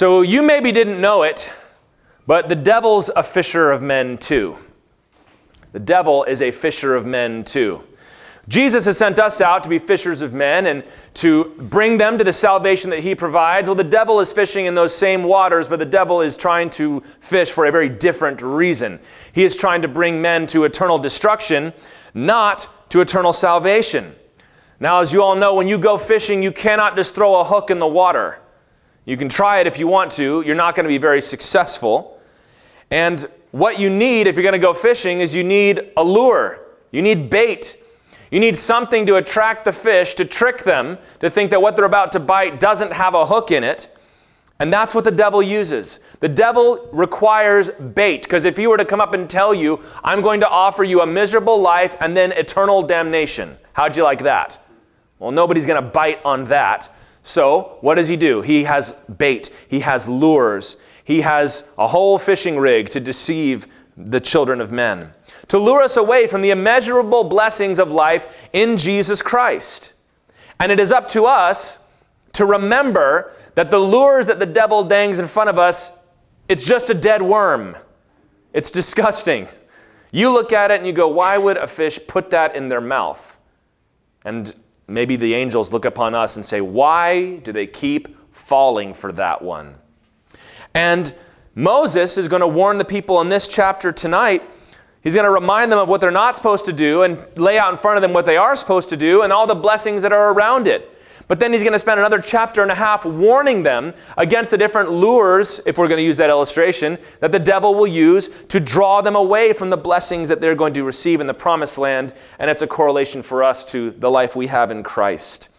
So you maybe didn't know it, but the devil's a fisher of men too. The devil is a fisher of men too. Jesus has sent us out to be fishers of men and to bring them to the salvation that he provides. Well, the devil is fishing in those same waters, but the devil is trying to fish for a very different reason. He is trying to bring men to eternal destruction, not to eternal salvation. Now, as you all know, when you go fishing, you cannot just throw a hook in the water. You can try it if you want to, you're not going to be very successful. And what you need if you're going to go fishing is you need a lure, you need bait. You need something to attract the fish, to trick them to think that what they're about to bite doesn't have a hook in it. And that's what the devil uses. The devil requires bait, because if he were to come up and tell you, I'm going to offer you a miserable life and then eternal damnation, how'd you like that? Well, nobody's going to bite on that. So, what does he do? He has bait, he has lures, he has a whole fishing rig to deceive the children of men, to lure us away from the immeasurable blessings of life in Jesus Christ. And it is up to us to remember that the lures that the devil dangs in front of us, it's just a dead worm. It's disgusting. You look at it and you go, why would a fish put that in their mouth? And maybe the angels look upon us and say, Why do they keep falling for that one? And Moses is going to warn the people in this chapter tonight. He's going to remind them of what they're not supposed to do and lay out in front of them what they are supposed to do and all the blessings that are around it. But then he's going to spend another chapter and a half warning them against the different lures, if we're going to use that illustration, that the devil will use to draw them away from the blessings that they're going to receive in the promised land. And it's a correlation for us to the life we have in Christ.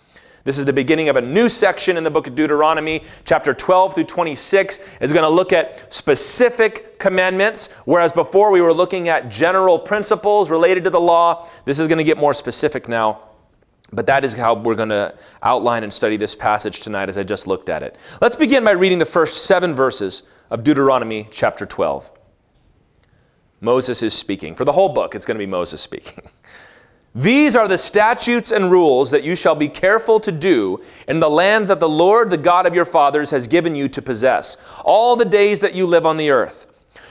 This is the beginning of a new section in the book of Deuteronomy. Chapter 12 through 26 is going to look at specific commandments, whereas before we were looking at general principles related to the law. This is going to get more specific now. But that is how we're going to outline and study this passage tonight as I just looked at it. Let's begin by reading the first seven verses of Deuteronomy chapter 12. Moses is speaking. For the whole book, it's going to be Moses speaking. These are the statutes and rules that you shall be careful to do in the land that the Lord, the God of your fathers, has given you to possess, all the days that you live on the earth.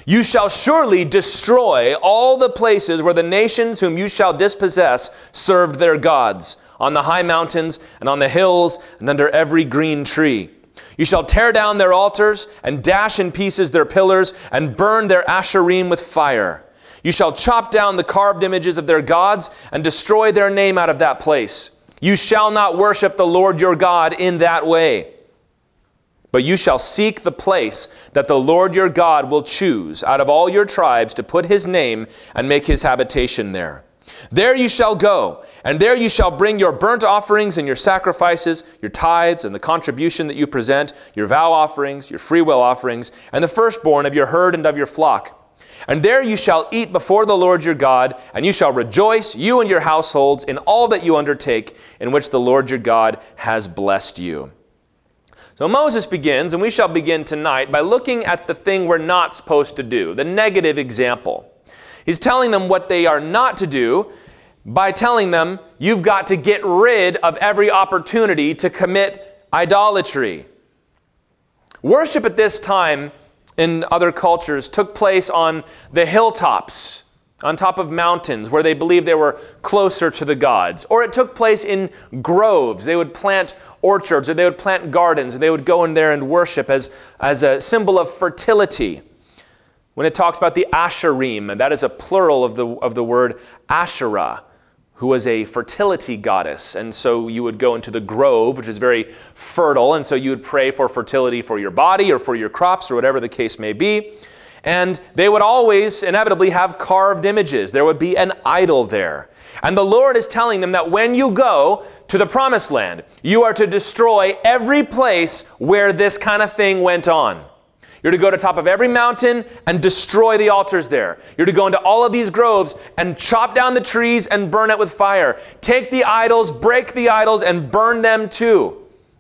You shall surely destroy all the places where the nations whom you shall dispossess served their gods, on the high mountains and on the hills and under every green tree. You shall tear down their altars and dash in pieces their pillars and burn their asherim with fire. You shall chop down the carved images of their gods and destroy their name out of that place. You shall not worship the Lord your God in that way. But you shall seek the place that the Lord your God will choose out of all your tribes to put his name and make his habitation there. There you shall go, and there you shall bring your burnt offerings and your sacrifices, your tithes and the contribution that you present, your vow offerings, your freewill offerings, and the firstborn of your herd and of your flock. And there you shall eat before the Lord your God, and you shall rejoice, you and your households, in all that you undertake, in which the Lord your God has blessed you. So Moses begins, and we shall begin tonight by looking at the thing we're not supposed to do, the negative example. He's telling them what they are not to do by telling them, you've got to get rid of every opportunity to commit idolatry. Worship at this time in other cultures took place on the hilltops on top of mountains where they believed they were closer to the gods. Or it took place in groves. They would plant orchards or they would plant gardens and they would go in there and worship as, as a symbol of fertility. When it talks about the Asherim, that is a plural of the, of the word Asherah, who was a fertility goddess. And so you would go into the grove, which is very fertile, and so you would pray for fertility for your body or for your crops or whatever the case may be. And they would always inevitably have carved images. There would be an idol there. And the Lord is telling them that when you go to the promised land, you are to destroy every place where this kind of thing went on. You're to go to top of every mountain and destroy the altars there. You're to go into all of these groves and chop down the trees and burn it with fire. Take the idols, break the idols, and burn them too.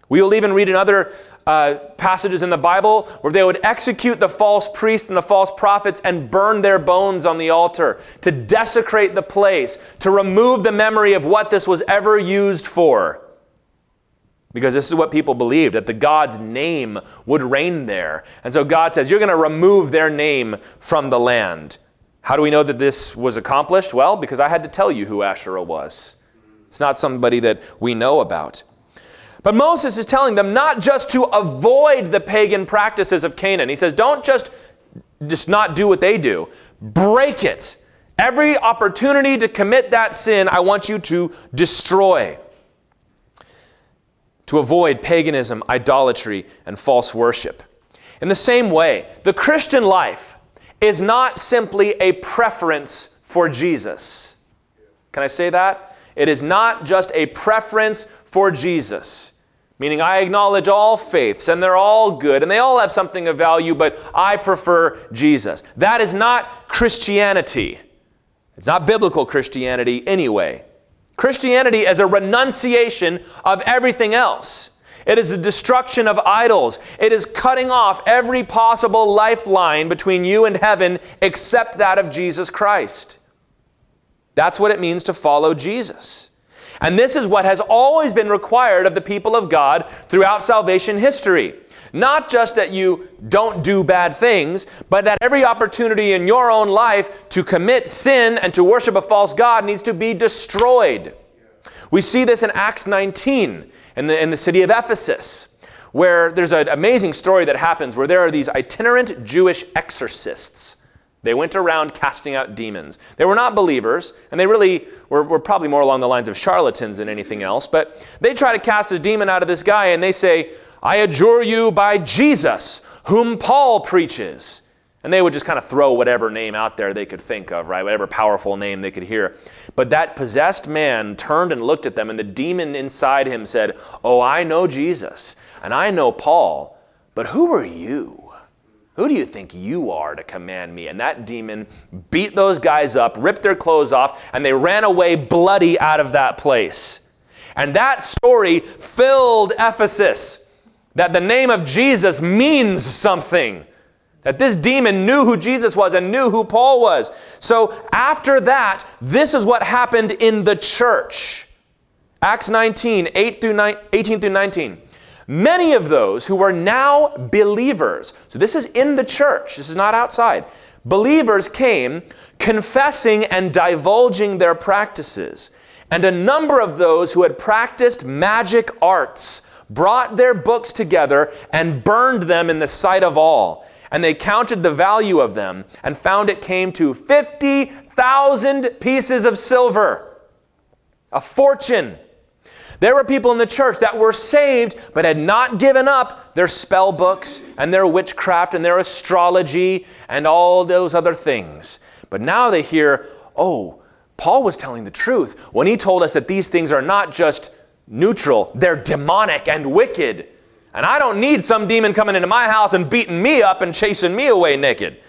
We will even read in other uh, passages in the Bible where they would execute the false priests and the false prophets and burn their bones on the altar to desecrate the place, to remove the memory of what this was ever used for. Because this is what people believed that the God's name would reign there. And so God says, You're going to remove their name from the land. How do we know that this was accomplished? Well, because I had to tell you who Asherah was. It's not somebody that we know about. But Moses is telling them not just to avoid the pagan practices of Canaan. He says, Don't just, just not do what they do, break it. Every opportunity to commit that sin, I want you to destroy to avoid paganism, idolatry, and false worship. In the same way, the Christian life is not simply a preference for Jesus. Can I say that? It is not just a preference for Jesus. Meaning, I acknowledge all faiths and they're all good and they all have something of value, but I prefer Jesus. That is not Christianity. It's not biblical Christianity anyway. Christianity is a renunciation of everything else. It is a destruction of idols. It is cutting off every possible lifeline between you and heaven except that of Jesus Christ. That's what it means to follow Jesus. And this is what has always been required of the people of God throughout salvation history. Not just that you don't do bad things, but that every opportunity in your own life to commit sin and to worship a false God needs to be destroyed. We see this in Acts 19 in the, in the city of Ephesus, where there's an amazing story that happens where there are these itinerant Jewish exorcists. They went around casting out demons. They were not believers, and they really were, were, probably more along the lines of charlatans than anything else. But they try to cast a demon out of this guy, and they say, I adjure you by Jesus, whom Paul preaches. And they would just kind of throw whatever name out there they could think of, right? Whatever powerful name they could hear. But that possessed man turned and looked at them, and the demon inside him said, Oh, I know Jesus, and I know Paul, but who are you? Who do you think you are to command me? And that demon beat those guys up, ripped their clothes off, and they ran away bloody out of that place. And that story filled Ephesus that the name of Jesus means something. That this demon knew who Jesus was and knew who Paul was. So after that, this is what happened in the church. Acts 19, 8 through 9, 18 through 19. Many of those who were now believers, so this is in the church, this is not outside. Believers came confessing and divulging their practices. And a number of those who had practiced magic arts brought their books together and burned them in the sight of all. And they counted the value of them and found it came to 50,000 pieces of silver. A fortune. There were people in the church that were saved but had not given up their spell books and their witchcraft and their astrology and all those other things. But now they hear, oh, Paul was telling the truth when he told us that these things are not just neutral, they're demonic and wicked. And I don't need some demon coming into my house and beating me up and chasing me away naked.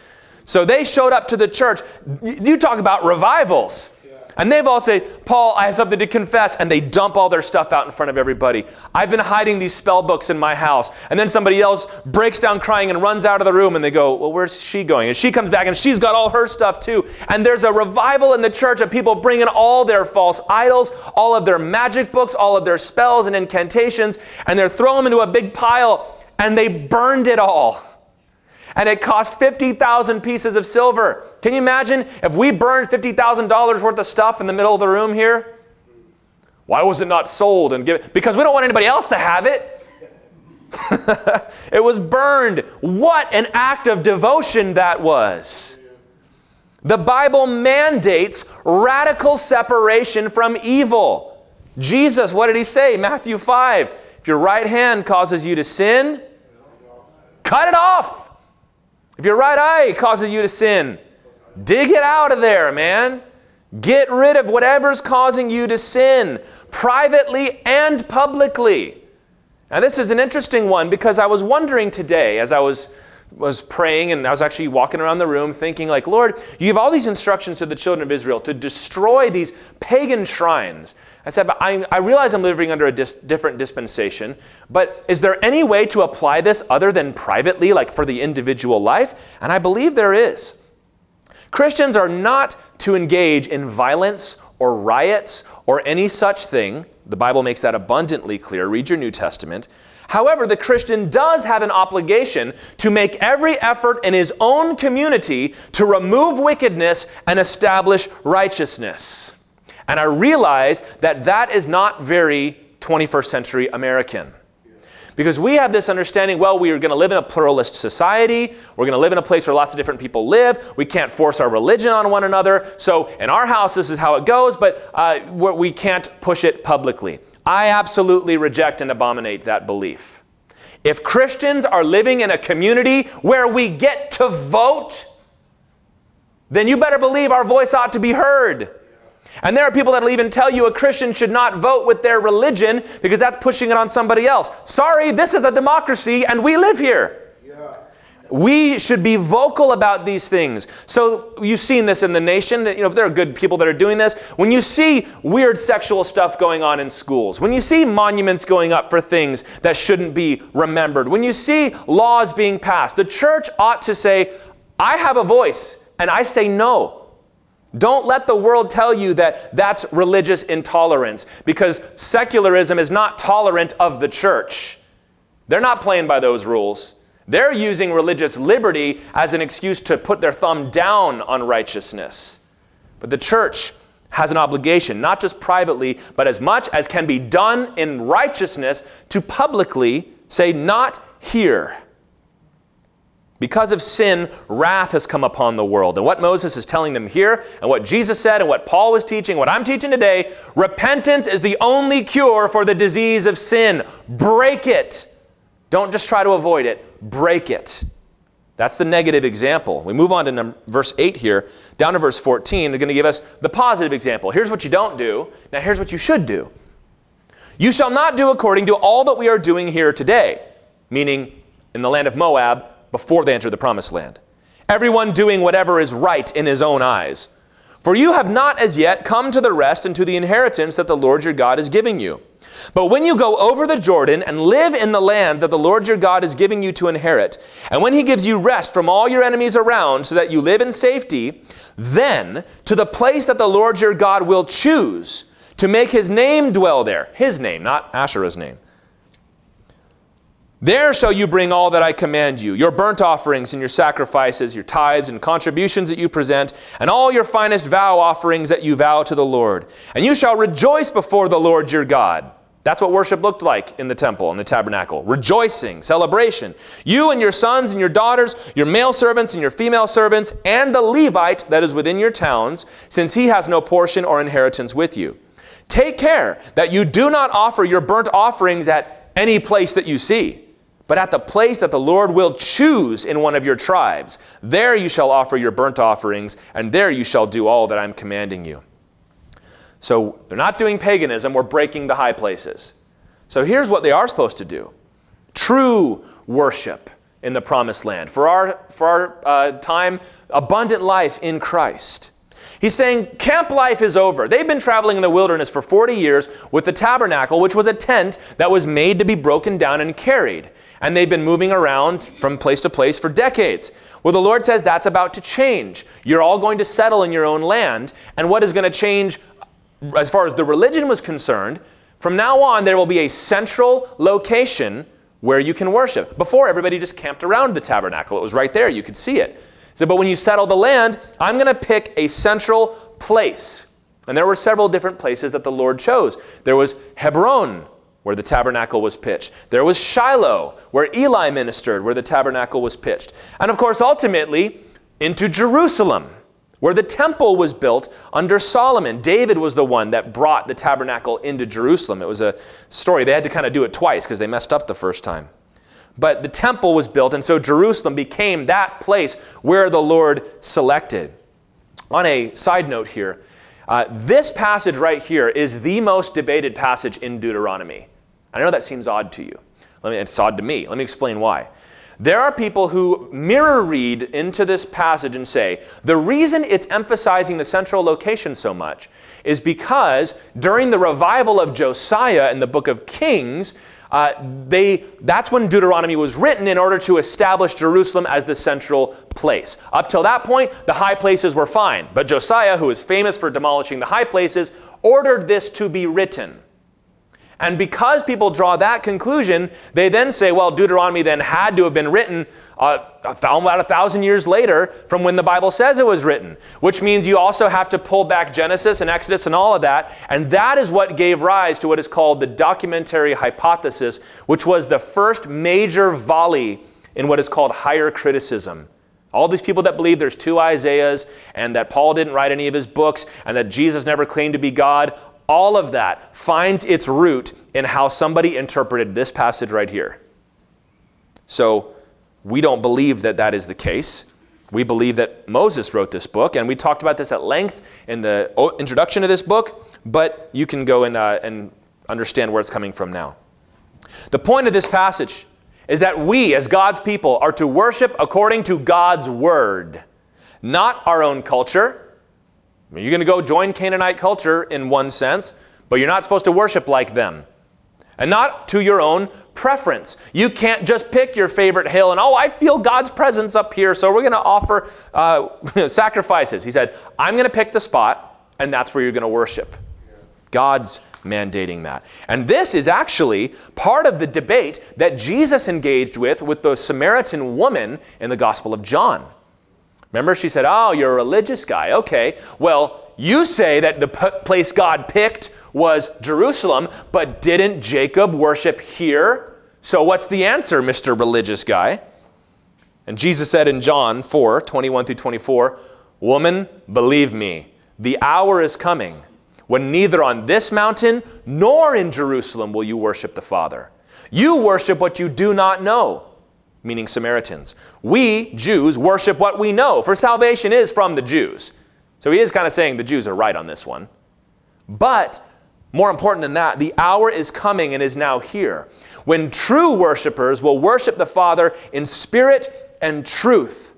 So they showed up to the church. You talk about revivals. And they've all say, Paul, I have something to confess. And they dump all their stuff out in front of everybody. I've been hiding these spell books in my house. And then somebody else breaks down crying and runs out of the room. And they go, Well, where's she going? And she comes back and she's got all her stuff too. And there's a revival in the church of people bringing all their false idols, all of their magic books, all of their spells and incantations. And they're throwing them into a big pile. And they burned it all and it cost 50,000 pieces of silver. Can you imagine if we burned $50,000 worth of stuff in the middle of the room here? Why was it not sold and given? Because we don't want anybody else to have it. it was burned. What an act of devotion that was. The Bible mandates radical separation from evil. Jesus, what did he say? Matthew 5. If your right hand causes you to sin, cut it off. If your right eye causes you to sin, dig it out of there, man. Get rid of whatever's causing you to sin, privately and publicly. Now, this is an interesting one because I was wondering today as I was was praying and I was actually walking around the room thinking like, Lord, you give all these instructions to the children of Israel to destroy these pagan shrines. I said, but I, I realize I'm living under a dis- different dispensation, but is there any way to apply this other than privately, like for the individual life? And I believe there is. Christians are not to engage in violence or riots or any such thing. The Bible makes that abundantly clear. Read your New Testament. However, the Christian does have an obligation to make every effort in his own community to remove wickedness and establish righteousness. And I realize that that is not very 21st century American. Because we have this understanding well, we are going to live in a pluralist society. We're going to live in a place where lots of different people live. We can't force our religion on one another. So in our house, this is how it goes, but uh, we can't push it publicly. I absolutely reject and abominate that belief. If Christians are living in a community where we get to vote, then you better believe our voice ought to be heard. And there are people that will even tell you a Christian should not vote with their religion because that's pushing it on somebody else. Sorry, this is a democracy and we live here. We should be vocal about these things. So you've seen this in the nation. You know, there are good people that are doing this. When you see weird sexual stuff going on in schools, when you see monuments going up for things that shouldn't be remembered, when you see laws being passed, the church ought to say, I have a voice and I say no. Don't let the world tell you that that's religious intolerance because secularism is not tolerant of the church. They're not playing by those rules. They're using religious liberty as an excuse to put their thumb down on righteousness. But the church has an obligation, not just privately, but as much as can be done in righteousness, to publicly say, Not here. Because of sin, wrath has come upon the world. And what Moses is telling them here, and what Jesus said, and what Paul was teaching, what I'm teaching today, repentance is the only cure for the disease of sin. Break it. Don't just try to avoid it, break it. That's the negative example. We move on to verse 8 here, down to verse 14. They're going to give us the positive example. Here's what you don't do. Now, here's what you should do. You shall not do according to all that we are doing here today, meaning in the land of Moab, before they enter the promised land. Everyone doing whatever is right in his own eyes. For you have not as yet come to the rest and to the inheritance that the Lord your God is giving you. But when you go over the Jordan and live in the land that the Lord your God is giving you to inherit, and when he gives you rest from all your enemies around so that you live in safety, then to the place that the Lord your God will choose to make his name dwell there, his name, not Asherah's name there shall you bring all that I command you your burnt offerings and your sacrifices, your tithes and contributions that you present, and all your finest vow offerings that you vow to the Lord. And you shall rejoice before the Lord your God. That's what worship looked like in the temple, in the tabernacle. Rejoicing, celebration. You and your sons and your daughters, your male servants and your female servants, and the Levite that is within your towns, since he has no portion or inheritance with you. Take care that you do not offer your burnt offerings at any place that you see but at the place that the Lord will choose in one of your tribes. There you shall offer your burnt offerings, and there you shall do all that I'm commanding you. So they're not doing paganism, we're breaking the high places. So here's what they are supposed to do true worship in the promised land. For our, for our uh, time, abundant life in Christ. He's saying camp life is over. They've been traveling in the wilderness for 40 years with the tabernacle, which was a tent that was made to be broken down and carried and they've been moving around from place to place for decades. Well, the Lord says that's about to change. You're all going to settle in your own land, and what is going to change as far as the religion was concerned, from now on, there will be a central location where you can worship. Before, everybody just camped around the tabernacle. It was right there, you could see it. So, but when you settle the land, I'm going to pick a central place. And there were several different places that the Lord chose. There was Hebron, where the tabernacle was pitched. There was Shiloh, where Eli ministered, where the tabernacle was pitched. And of course, ultimately, into Jerusalem, where the temple was built under Solomon. David was the one that brought the tabernacle into Jerusalem. It was a story. They had to kind of do it twice because they messed up the first time. But the temple was built, and so Jerusalem became that place where the Lord selected. On a side note here, uh, this passage right here is the most debated passage in Deuteronomy. I know that seems odd to you. Let me, it's odd to me. Let me explain why. There are people who mirror read into this passage and say the reason it's emphasizing the central location so much is because during the revival of Josiah in the book of Kings, uh, they, that's when Deuteronomy was written in order to establish Jerusalem as the central place. Up till that point, the high places were fine. But Josiah, who is famous for demolishing the high places, ordered this to be written. And because people draw that conclusion, they then say, well, Deuteronomy then had to have been written uh, about a thousand years later from when the Bible says it was written, which means you also have to pull back Genesis and Exodus and all of that. And that is what gave rise to what is called the documentary hypothesis, which was the first major volley in what is called higher criticism. All these people that believe there's two Isaiahs and that Paul didn't write any of his books and that Jesus never claimed to be God, all of that finds its root in how somebody interpreted this passage right here. So we don't believe that that is the case. We believe that Moses wrote this book, and we talked about this at length in the introduction to this book, but you can go and, uh, and understand where it's coming from now. The point of this passage is that we, as God's people, are to worship according to God's word, not our own culture, you're going to go join Canaanite culture in one sense, but you're not supposed to worship like them. And not to your own preference. You can't just pick your favorite hill and, oh, I feel God's presence up here, so we're going to offer uh, sacrifices. He said, I'm going to pick the spot, and that's where you're going to worship. God's mandating that. And this is actually part of the debate that Jesus engaged with with the Samaritan woman in the Gospel of John. Remember, she said, Oh, you're a religious guy. Okay. Well, you say that the p- place God picked was Jerusalem, but didn't Jacob worship here? So what's the answer, Mr. Religious Guy? And Jesus said in John 4 21 through 24, Woman, believe me, the hour is coming when neither on this mountain nor in Jerusalem will you worship the Father. You worship what you do not know meaning Samaritans. We, Jews, worship what we know, for salvation is from the Jews. So he is kind of saying the Jews are right on this one. But more important than that, the hour is coming and is now here when true worshipers will worship the Father in spirit and truth.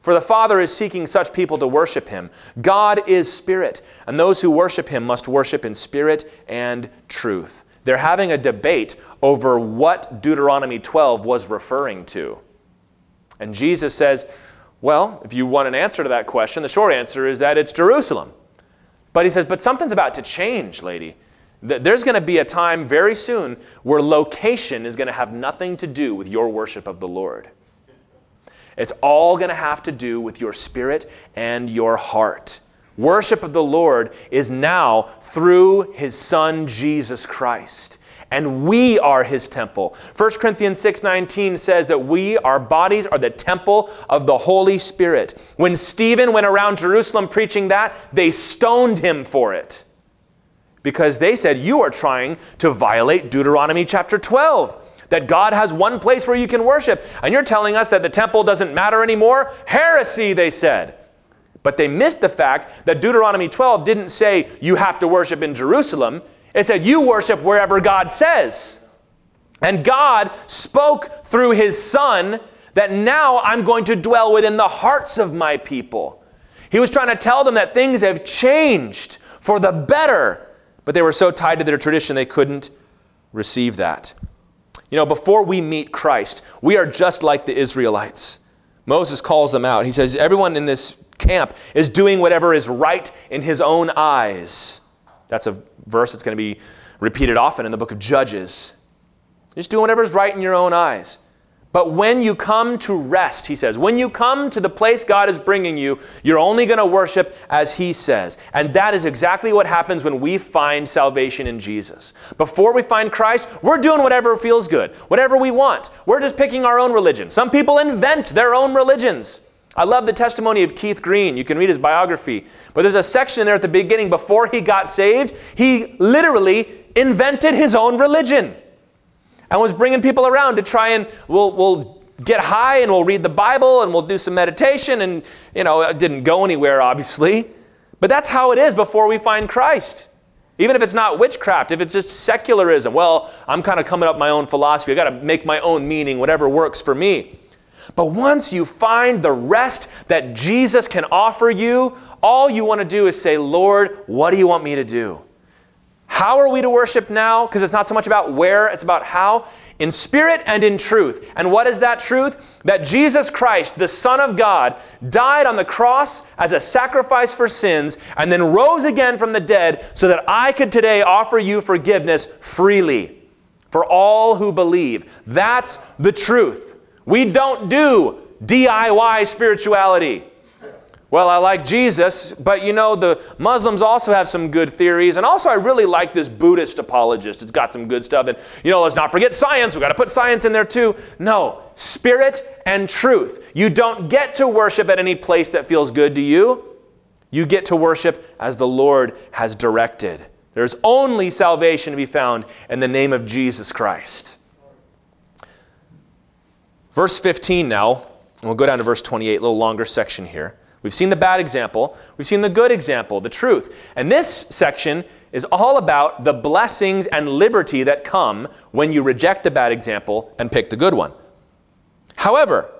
For the Father is seeking such people to worship him. God is spirit, and those who worship him must worship in spirit and truth. They're having a debate over what Deuteronomy 12 was referring to. And Jesus says, Well, if you want an answer to that question, the short answer is that it's Jerusalem. But he says, But something's about to change, lady. There's going to be a time very soon where location is going to have nothing to do with your worship of the Lord. It's all going to have to do with your spirit and your heart. Worship of the Lord is now through his son Jesus Christ. And we are his temple. 1 Corinthians 6:19 says that we our bodies are the temple of the Holy Spirit. When Stephen went around Jerusalem preaching that, they stoned him for it. Because they said you are trying to violate Deuteronomy chapter 12 that God has one place where you can worship. And you're telling us that the temple doesn't matter anymore? Heresy, they said. But they missed the fact that Deuteronomy 12 didn't say you have to worship in Jerusalem. It said you worship wherever God says. And God spoke through his son that now I'm going to dwell within the hearts of my people. He was trying to tell them that things have changed for the better, but they were so tied to their tradition they couldn't receive that. You know, before we meet Christ, we are just like the Israelites. Moses calls them out. He says, Everyone in this camp is doing whatever is right in his own eyes. That's a verse that's going to be repeated often in the book of Judges. Just doing whatever is right in your own eyes. But when you come to rest, he says, when you come to the place God is bringing you, you're only going to worship as he says. And that is exactly what happens when we find salvation in Jesus. Before we find Christ, we're doing whatever feels good, whatever we want. We're just picking our own religion. Some people invent their own religions. I love the testimony of Keith Green. You can read his biography. But there's a section there at the beginning before he got saved, he literally invented his own religion and was bringing people around to try and we'll, we'll get high and we'll read the Bible and we'll do some meditation. And, you know, it didn't go anywhere, obviously. But that's how it is before we find Christ. Even if it's not witchcraft, if it's just secularism, well, I'm kind of coming up my own philosophy. I got to make my own meaning, whatever works for me. But once you find the rest that Jesus can offer you, all you want to do is say, Lord, what do you want me to do? How are we to worship now? Because it's not so much about where, it's about how. In spirit and in truth. And what is that truth? That Jesus Christ, the Son of God, died on the cross as a sacrifice for sins and then rose again from the dead so that I could today offer you forgiveness freely for all who believe. That's the truth. We don't do DIY spirituality. Well, I like Jesus, but you know, the Muslims also have some good theories. And also, I really like this Buddhist apologist. It's got some good stuff. And, you know, let's not forget science. We've got to put science in there too. No, spirit and truth. You don't get to worship at any place that feels good to you. You get to worship as the Lord has directed. There's only salvation to be found in the name of Jesus Christ. Verse 15 now, and we'll go down to verse 28, a little longer section here. We've seen the bad example, we've seen the good example, the truth. And this section is all about the blessings and liberty that come when you reject the bad example and pick the good one. However,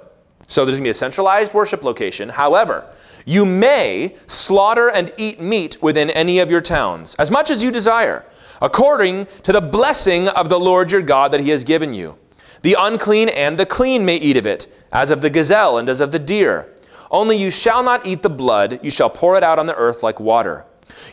so there's going to be a centralized worship location. However, you may slaughter and eat meat within any of your towns, as much as you desire, according to the blessing of the Lord your God that he has given you. The unclean and the clean may eat of it, as of the gazelle and as of the deer. Only you shall not eat the blood, you shall pour it out on the earth like water.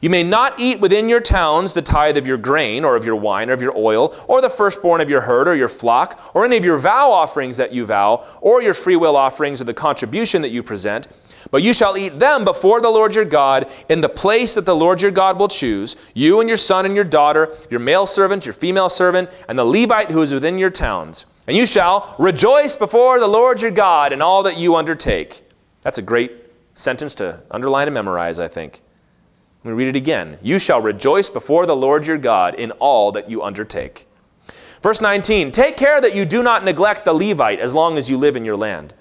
You may not eat within your towns the tithe of your grain, or of your wine, or of your oil, or the firstborn of your herd, or your flock, or any of your vow offerings that you vow, or your freewill offerings, or the contribution that you present. But you shall eat them before the Lord your God in the place that the Lord your God will choose, you and your son and your daughter, your male servant, your female servant, and the Levite who is within your towns. And you shall rejoice before the Lord your God in all that you undertake. That's a great sentence to underline and memorize, I think. Let me read it again. You shall rejoice before the Lord your God in all that you undertake. Verse 19 Take care that you do not neglect the Levite as long as you live in your land.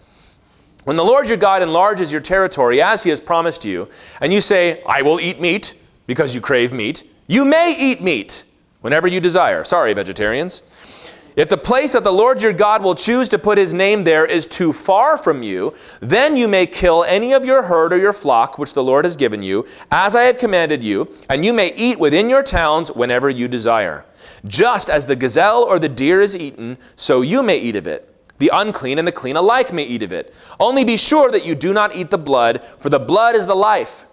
When the Lord your God enlarges your territory as he has promised you, and you say, I will eat meat because you crave meat, you may eat meat whenever you desire. Sorry, vegetarians. If the place that the Lord your God will choose to put his name there is too far from you, then you may kill any of your herd or your flock which the Lord has given you, as I have commanded you, and you may eat within your towns whenever you desire. Just as the gazelle or the deer is eaten, so you may eat of it. The unclean and the clean alike may eat of it. Only be sure that you do not eat the blood, for the blood is the life.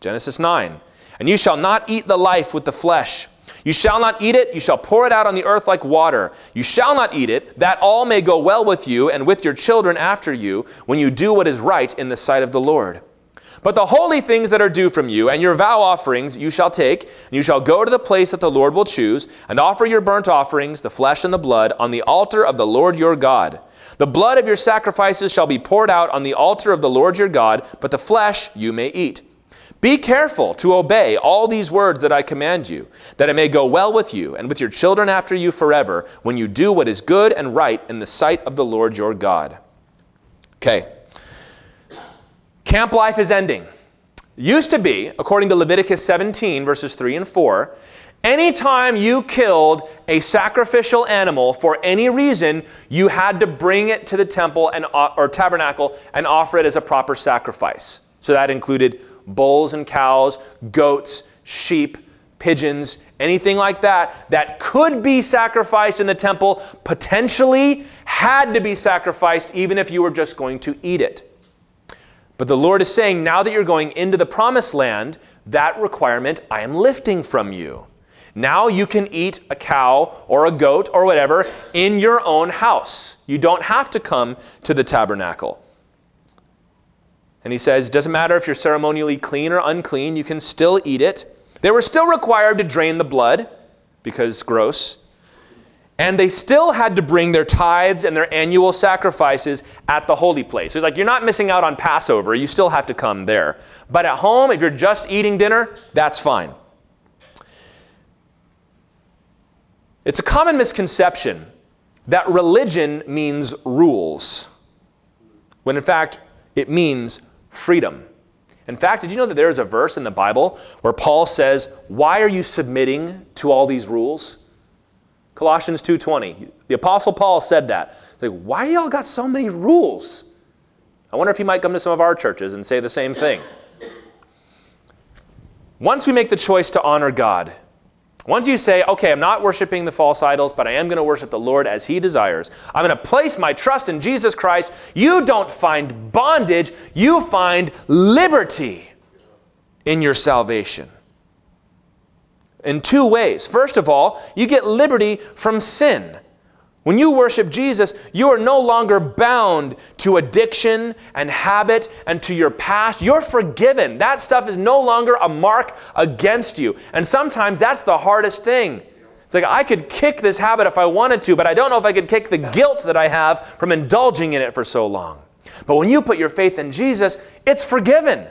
Genesis 9. And you shall not eat the life with the flesh. You shall not eat it, you shall pour it out on the earth like water. You shall not eat it, that all may go well with you and with your children after you, when you do what is right in the sight of the Lord. But the holy things that are due from you, and your vow offerings you shall take, and you shall go to the place that the Lord will choose, and offer your burnt offerings, the flesh and the blood, on the altar of the Lord your God. The blood of your sacrifices shall be poured out on the altar of the Lord your God, but the flesh you may eat. Be careful to obey all these words that I command you, that it may go well with you and with your children after you forever, when you do what is good and right in the sight of the Lord your God. Okay. Camp life is ending. used to be, according to Leviticus 17, verses 3 and 4, anytime you killed a sacrificial animal for any reason, you had to bring it to the temple and, or tabernacle and offer it as a proper sacrifice. So that included bulls and cows, goats, sheep, pigeons, anything like that, that could be sacrificed in the temple, potentially had to be sacrificed even if you were just going to eat it. But the Lord is saying, now that you're going into the promised land, that requirement I am lifting from you. Now you can eat a cow or a goat or whatever in your own house. You don't have to come to the tabernacle. And he says, doesn't matter if you're ceremonially clean or unclean, you can still eat it. They were still required to drain the blood because gross. And they still had to bring their tithes and their annual sacrifices at the holy place. So it's like you're not missing out on Passover, you still have to come there. But at home, if you're just eating dinner, that's fine. It's a common misconception that religion means rules, when in fact, it means freedom. In fact, did you know that there is a verse in the Bible where Paul says, "Why are you submitting to all these rules?" Colossians 2:20. The apostle Paul said that. It's like, "Why do y'all got so many rules?" I wonder if he might come to some of our churches and say the same thing. Once we make the choice to honor God, Once you say, okay, I'm not worshiping the false idols, but I am going to worship the Lord as He desires, I'm going to place my trust in Jesus Christ, you don't find bondage, you find liberty in your salvation. In two ways. First of all, you get liberty from sin. When you worship Jesus, you are no longer bound to addiction and habit and to your past. You're forgiven. That stuff is no longer a mark against you. And sometimes that's the hardest thing. It's like I could kick this habit if I wanted to, but I don't know if I could kick the guilt that I have from indulging in it for so long. But when you put your faith in Jesus, it's forgiven.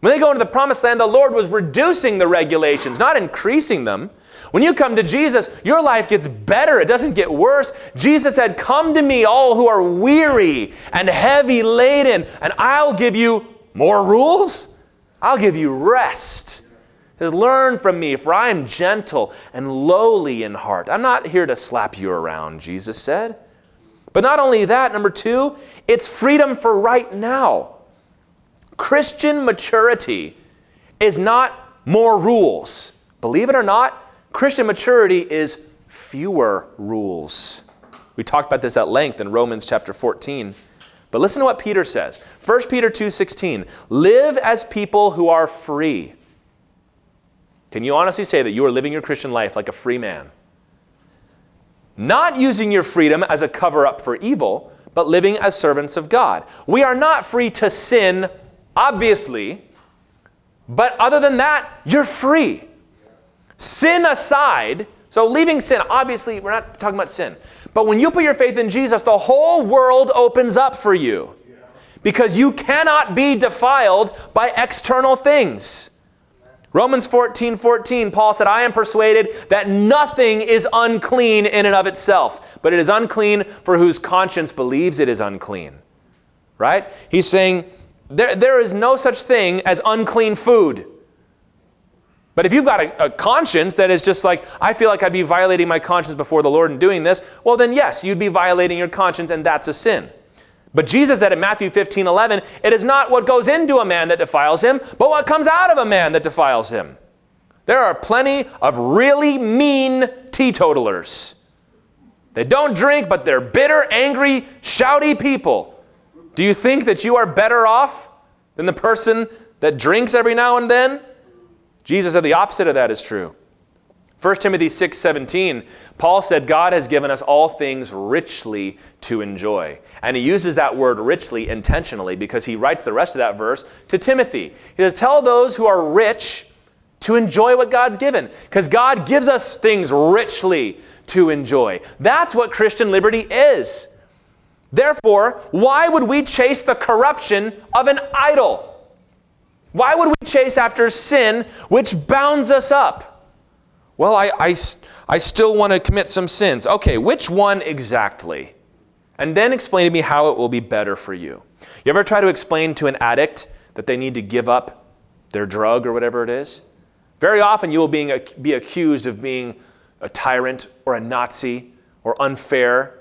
When they go into the promised land, the Lord was reducing the regulations, not increasing them. When you come to Jesus, your life gets better. It doesn't get worse. Jesus said, Come to me, all who are weary and heavy laden, and I'll give you more rules. I'll give you rest. He says, Learn from me, for I am gentle and lowly in heart. I'm not here to slap you around, Jesus said. But not only that, number two, it's freedom for right now. Christian maturity is not more rules. Believe it or not, Christian maturity is fewer rules. We talked about this at length in Romans chapter 14. But listen to what Peter says. 1 Peter 2:16, "Live as people who are free." Can you honestly say that you are living your Christian life like a free man? Not using your freedom as a cover up for evil, but living as servants of God. We are not free to sin, obviously, but other than that, you're free. Sin aside, so leaving sin, obviously, we're not talking about sin. But when you put your faith in Jesus, the whole world opens up for you. Because you cannot be defiled by external things. Romans 14 14, Paul said, I am persuaded that nothing is unclean in and of itself, but it is unclean for whose conscience believes it is unclean. Right? He's saying there, there is no such thing as unclean food. But if you've got a, a, conscience that is just like, I feel like I'd be violating my conscience before the Lord in doing this, well, then yes, you'd be violating your conscience, and that's a sin. But Jesus said in Matthew 15 11, it is not what goes into a man that defiles him, but what comes out of a man that defiles him. There are plenty of really mean teetotalers. They don't drink, but they're bitter, angry, shouty people. Do you think that you are better off than the person that drinks every now and then? Jesus said the opposite of that is true. 1 Timothy 6:17, Paul said God has given us all things richly to enjoy. And he uses that word richly intentionally because he writes the rest of that verse to Timothy. He says, "Tell those who are rich to enjoy what God's given because God gives us things richly to enjoy." That's what Christian liberty is. Therefore, why would we chase the corruption of an idol? Why would we chase after sin which bounds us up? Well, I, I, I still want to commit some sins. Okay, which one exactly? And then explain to me how it will be better for you. You ever try to explain to an addict that they need to give up their drug or whatever it is? Very often you will being, be accused of being a tyrant or a Nazi or unfair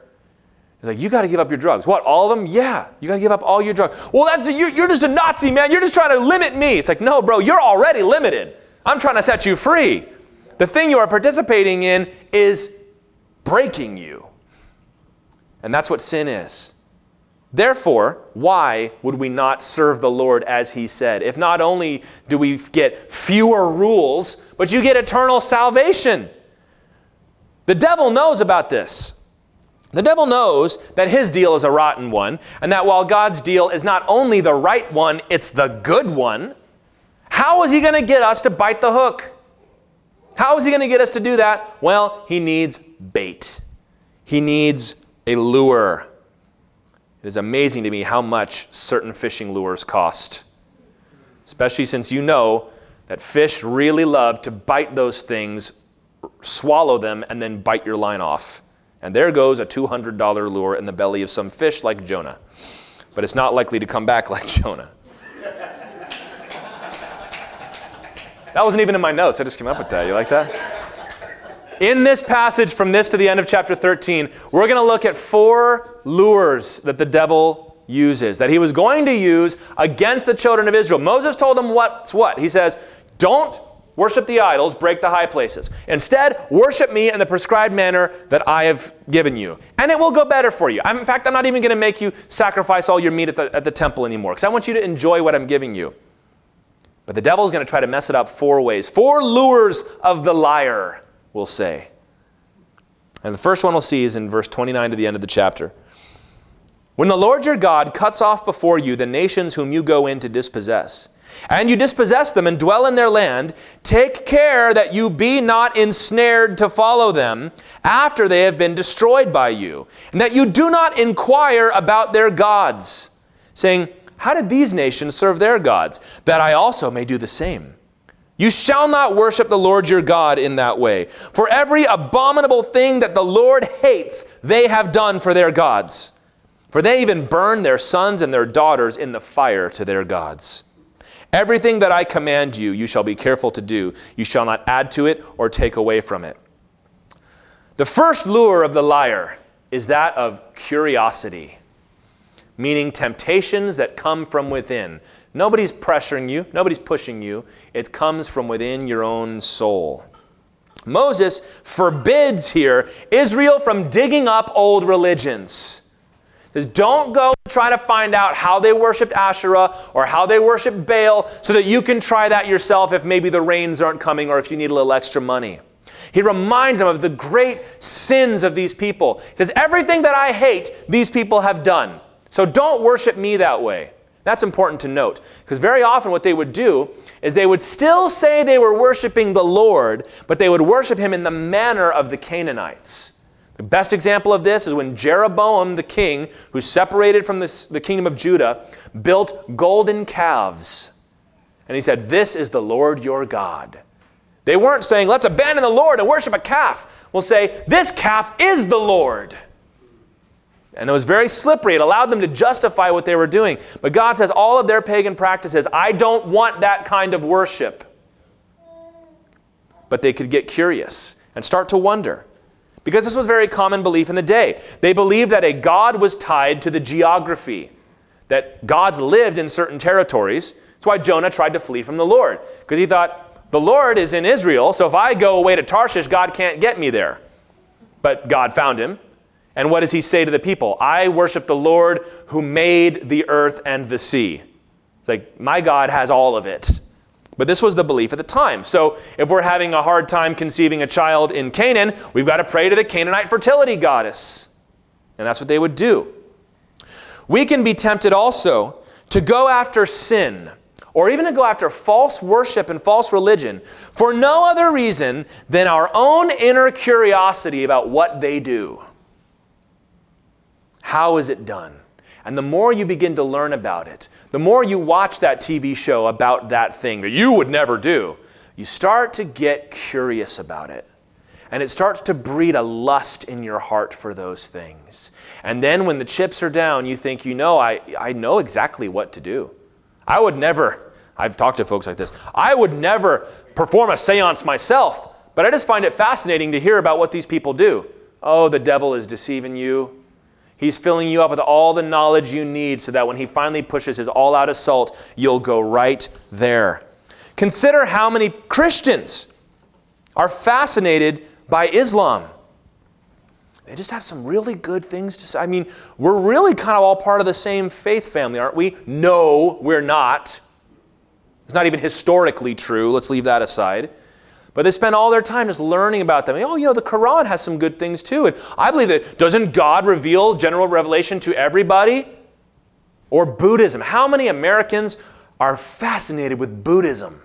He's like, you got to give up your drugs. What, all of them? Yeah, you got to give up all your drugs. Well, that's you're, you're just a Nazi, man. You're just trying to limit me. It's like, no, bro, you're already limited. I'm trying to set you free. The thing you are participating in is breaking you. And that's what sin is. Therefore, why would we not serve the Lord as He said? If not only do we get fewer rules, but you get eternal salvation. The devil knows about this. The devil knows that his deal is a rotten one, and that while God's deal is not only the right one, it's the good one. How is he going to get us to bite the hook? How is he going to get us to do that? Well, he needs bait, he needs a lure. It is amazing to me how much certain fishing lures cost, especially since you know that fish really love to bite those things, swallow them, and then bite your line off. And there goes a $200 lure in the belly of some fish like Jonah. But it's not likely to come back like Jonah. That wasn't even in my notes. I just came up with that. You like that? In this passage, from this to the end of chapter 13, we're going to look at four lures that the devil uses, that he was going to use against the children of Israel. Moses told them what's what. He says, Don't worship the idols, break the high places. Instead, worship me in the prescribed manner that I have given you. And it will go better for you. I'm, in fact, I'm not even going to make you sacrifice all your meat at the, at the temple anymore because I want you to enjoy what I'm giving you. But the devil is going to try to mess it up four ways. Four lures of the liar, we'll say. And the first one we'll see is in verse 29 to the end of the chapter. When the Lord your God cuts off before you the nations whom you go in to dispossess, and you dispossess them and dwell in their land, take care that you be not ensnared to follow them after they have been destroyed by you, and that you do not inquire about their gods, saying, How did these nations serve their gods? That I also may do the same. You shall not worship the Lord your God in that way. For every abominable thing that the Lord hates, they have done for their gods. For they even burn their sons and their daughters in the fire to their gods. Everything that I command you, you shall be careful to do. You shall not add to it or take away from it. The first lure of the liar is that of curiosity, meaning temptations that come from within. Nobody's pressuring you, nobody's pushing you. It comes from within your own soul. Moses forbids here Israel from digging up old religions. Says, don't go try to find out how they worshiped Asherah or how they worshiped Baal so that you can try that yourself if maybe the rains aren't coming or if you need a little extra money. He reminds them of the great sins of these people. He says, Everything that I hate, these people have done. So don't worship me that way. That's important to note because very often what they would do is they would still say they were worshiping the Lord, but they would worship him in the manner of the Canaanites. The best example of this is when Jeroboam the king, who separated from this, the kingdom of Judah, built golden calves. And he said, This is the Lord your God. They weren't saying, Let's abandon the Lord and worship a calf. We'll say, This calf is the Lord. And it was very slippery. It allowed them to justify what they were doing. But God says, All of their pagan practices, I don't want that kind of worship. But they could get curious and start to wonder. Because this was very common belief in the day. They believed that a god was tied to the geography, that gods lived in certain territories. That's why Jonah tried to flee from the Lord, because he thought, the Lord is in Israel, so if I go away to Tarshish, God can't get me there. But God found him. And what does he say to the people? I worship the Lord who made the earth and the sea. It's like, my God has all of it. But this was the belief at the time. So if we're having a hard time conceiving a child in Canaan, we've got to pray to the Canaanite fertility goddess. And that's what they would do. We can be tempted also to go after sin or even to go after false worship and false religion for no other reason than our own inner curiosity about what they do. How is it done? And the more you begin to learn about it, the more you watch that TV show about that thing that you would never do, you start to get curious about it. And it starts to breed a lust in your heart for those things. And then when the chips are down, you think, you know, I, I know exactly what to do. I would never, I've talked to folks like this, I would never perform a seance myself, but I just find it fascinating to hear about what these people do. Oh, the devil is deceiving you. He's filling you up with all the knowledge you need so that when he finally pushes his all out assault, you'll go right there. Consider how many Christians are fascinated by Islam. They just have some really good things to say. I mean, we're really kind of all part of the same faith family, aren't we? No, we're not. It's not even historically true. Let's leave that aside. But they spend all their time just learning about them. Oh, you know, the Quran has some good things too. And I believe that doesn't God reveal general revelation to everybody? Or Buddhism. How many Americans are fascinated with Buddhism?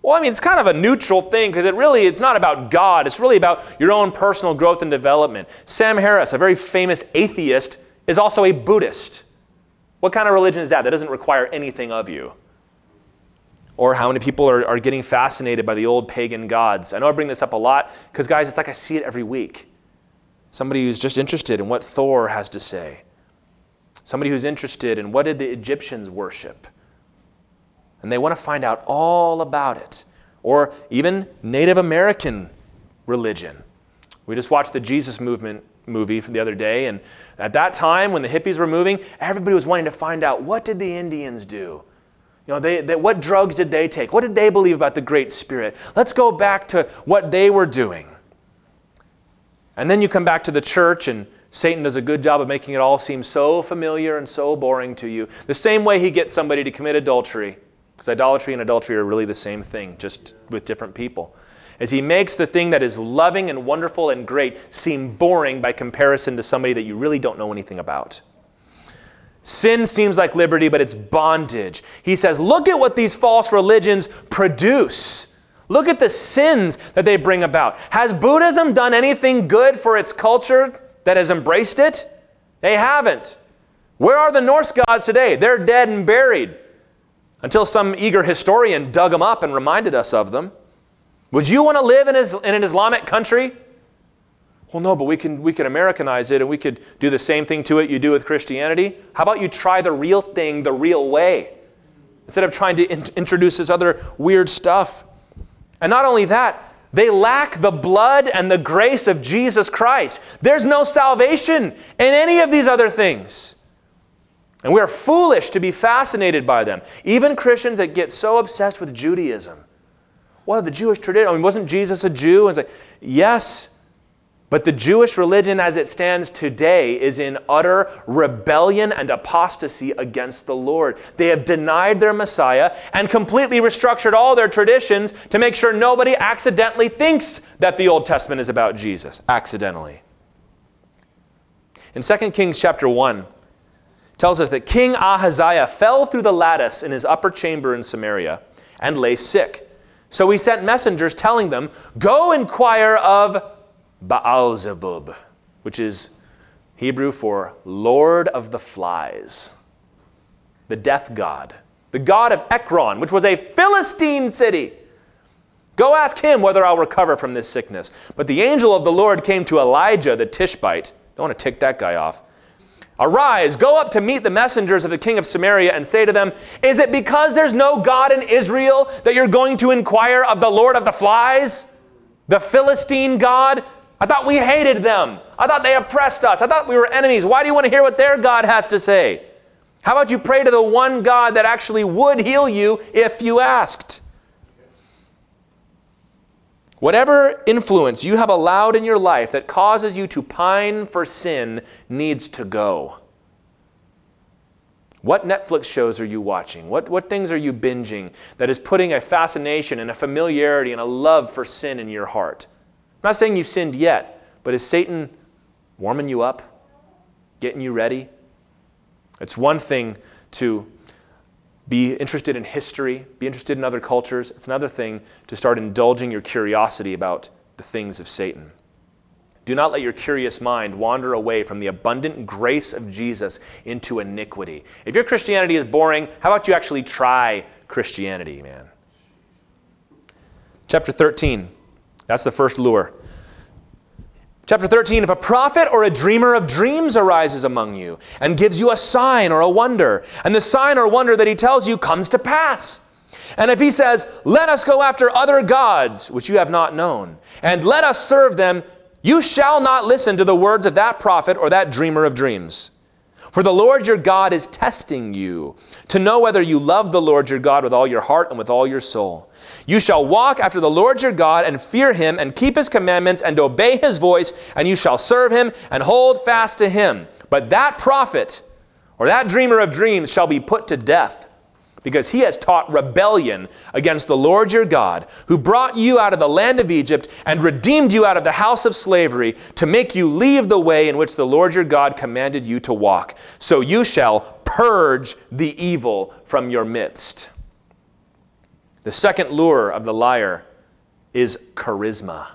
Well, I mean, it's kind of a neutral thing because it really it's not about God. It's really about your own personal growth and development. Sam Harris, a very famous atheist, is also a Buddhist. What kind of religion is that? That doesn't require anything of you. Or how many people are, are getting fascinated by the old pagan gods. I know I bring this up a lot because, guys, it's like I see it every week. Somebody who's just interested in what Thor has to say. Somebody who's interested in what did the Egyptians worship. And they want to find out all about it. Or even Native American religion. We just watched the Jesus movement movie the other day and at that time when the hippies were moving everybody was wanting to find out what did the indians do You know, they, they, what drugs did they take? What did they believe about the Great Spirit? Let's go back to what they were doing. And then you come back to the church, and Satan does a good job of making it all seem so familiar and so boring to you. The same way he gets somebody to commit adultery, because idolatry and adultery are really the same thing, just with different people. As he makes the thing that is loving and wonderful and great seem boring by comparison to somebody that you really don't know anything about. Sin seems like liberty, but it's bondage. He says, Look at what these false religions produce. Look at the sins that they bring about. Has Buddhism done anything good for its culture that has embraced it? They haven't. Where are the Norse gods today? They're dead and buried until some eager historian dug them up and reminded us of them. Would you want to live in, in an Islamic country? Well, no, but we can, we can Americanize it and we could do the same thing to it you do with Christianity. How about you try the real thing the real way instead of trying to in- introduce this other weird stuff? And not only that, they lack the blood and the grace of Jesus Christ. There's no salvation in any of these other things. And we are foolish to be fascinated by them. Even Christians that get so obsessed with Judaism. Well, the Jewish tradition, I mean, wasn't Jesus a Jew? And it's like, yes, but the Jewish religion as it stands today is in utter rebellion and apostasy against the Lord. They have denied their Messiah and completely restructured all their traditions to make sure nobody accidentally thinks that the Old Testament is about Jesus. Accidentally. In 2 Kings chapter 1, tells us that King Ahaziah fell through the lattice in his upper chamber in Samaria and lay sick. So he sent messengers telling them, Go inquire of Baalzebub, which is Hebrew for Lord of the Flies, the death god, the god of Ekron, which was a Philistine city. Go ask him whether I'll recover from this sickness. But the angel of the Lord came to Elijah the Tishbite. Don't want to tick that guy off. Arise, go up to meet the messengers of the king of Samaria and say to them, Is it because there's no God in Israel that you're going to inquire of the Lord of the flies? The Philistine God I thought we hated them. I thought they oppressed us. I thought we were enemies. Why do you want to hear what their God has to say? How about you pray to the one God that actually would heal you if you asked? Whatever influence you have allowed in your life that causes you to pine for sin needs to go. What Netflix shows are you watching? What, what things are you binging that is putting a fascination and a familiarity and a love for sin in your heart? Not saying you've sinned yet, but is Satan warming you up, getting you ready? It's one thing to be interested in history, be interested in other cultures. It's another thing to start indulging your curiosity about the things of Satan. Do not let your curious mind wander away from the abundant grace of Jesus into iniquity. If your Christianity is boring, how about you actually try Christianity, man? Chapter 13. That's the first lure. Chapter 13 If a prophet or a dreamer of dreams arises among you and gives you a sign or a wonder, and the sign or wonder that he tells you comes to pass, and if he says, Let us go after other gods, which you have not known, and let us serve them, you shall not listen to the words of that prophet or that dreamer of dreams. For the Lord your God is testing you to know whether you love the Lord your God with all your heart and with all your soul. You shall walk after the Lord your God and fear him and keep his commandments and obey his voice, and you shall serve him and hold fast to him. But that prophet or that dreamer of dreams shall be put to death because he has taught rebellion against the Lord your God, who brought you out of the land of Egypt and redeemed you out of the house of slavery to make you leave the way in which the Lord your God commanded you to walk. So you shall purge the evil from your midst. The second lure of the liar is charisma.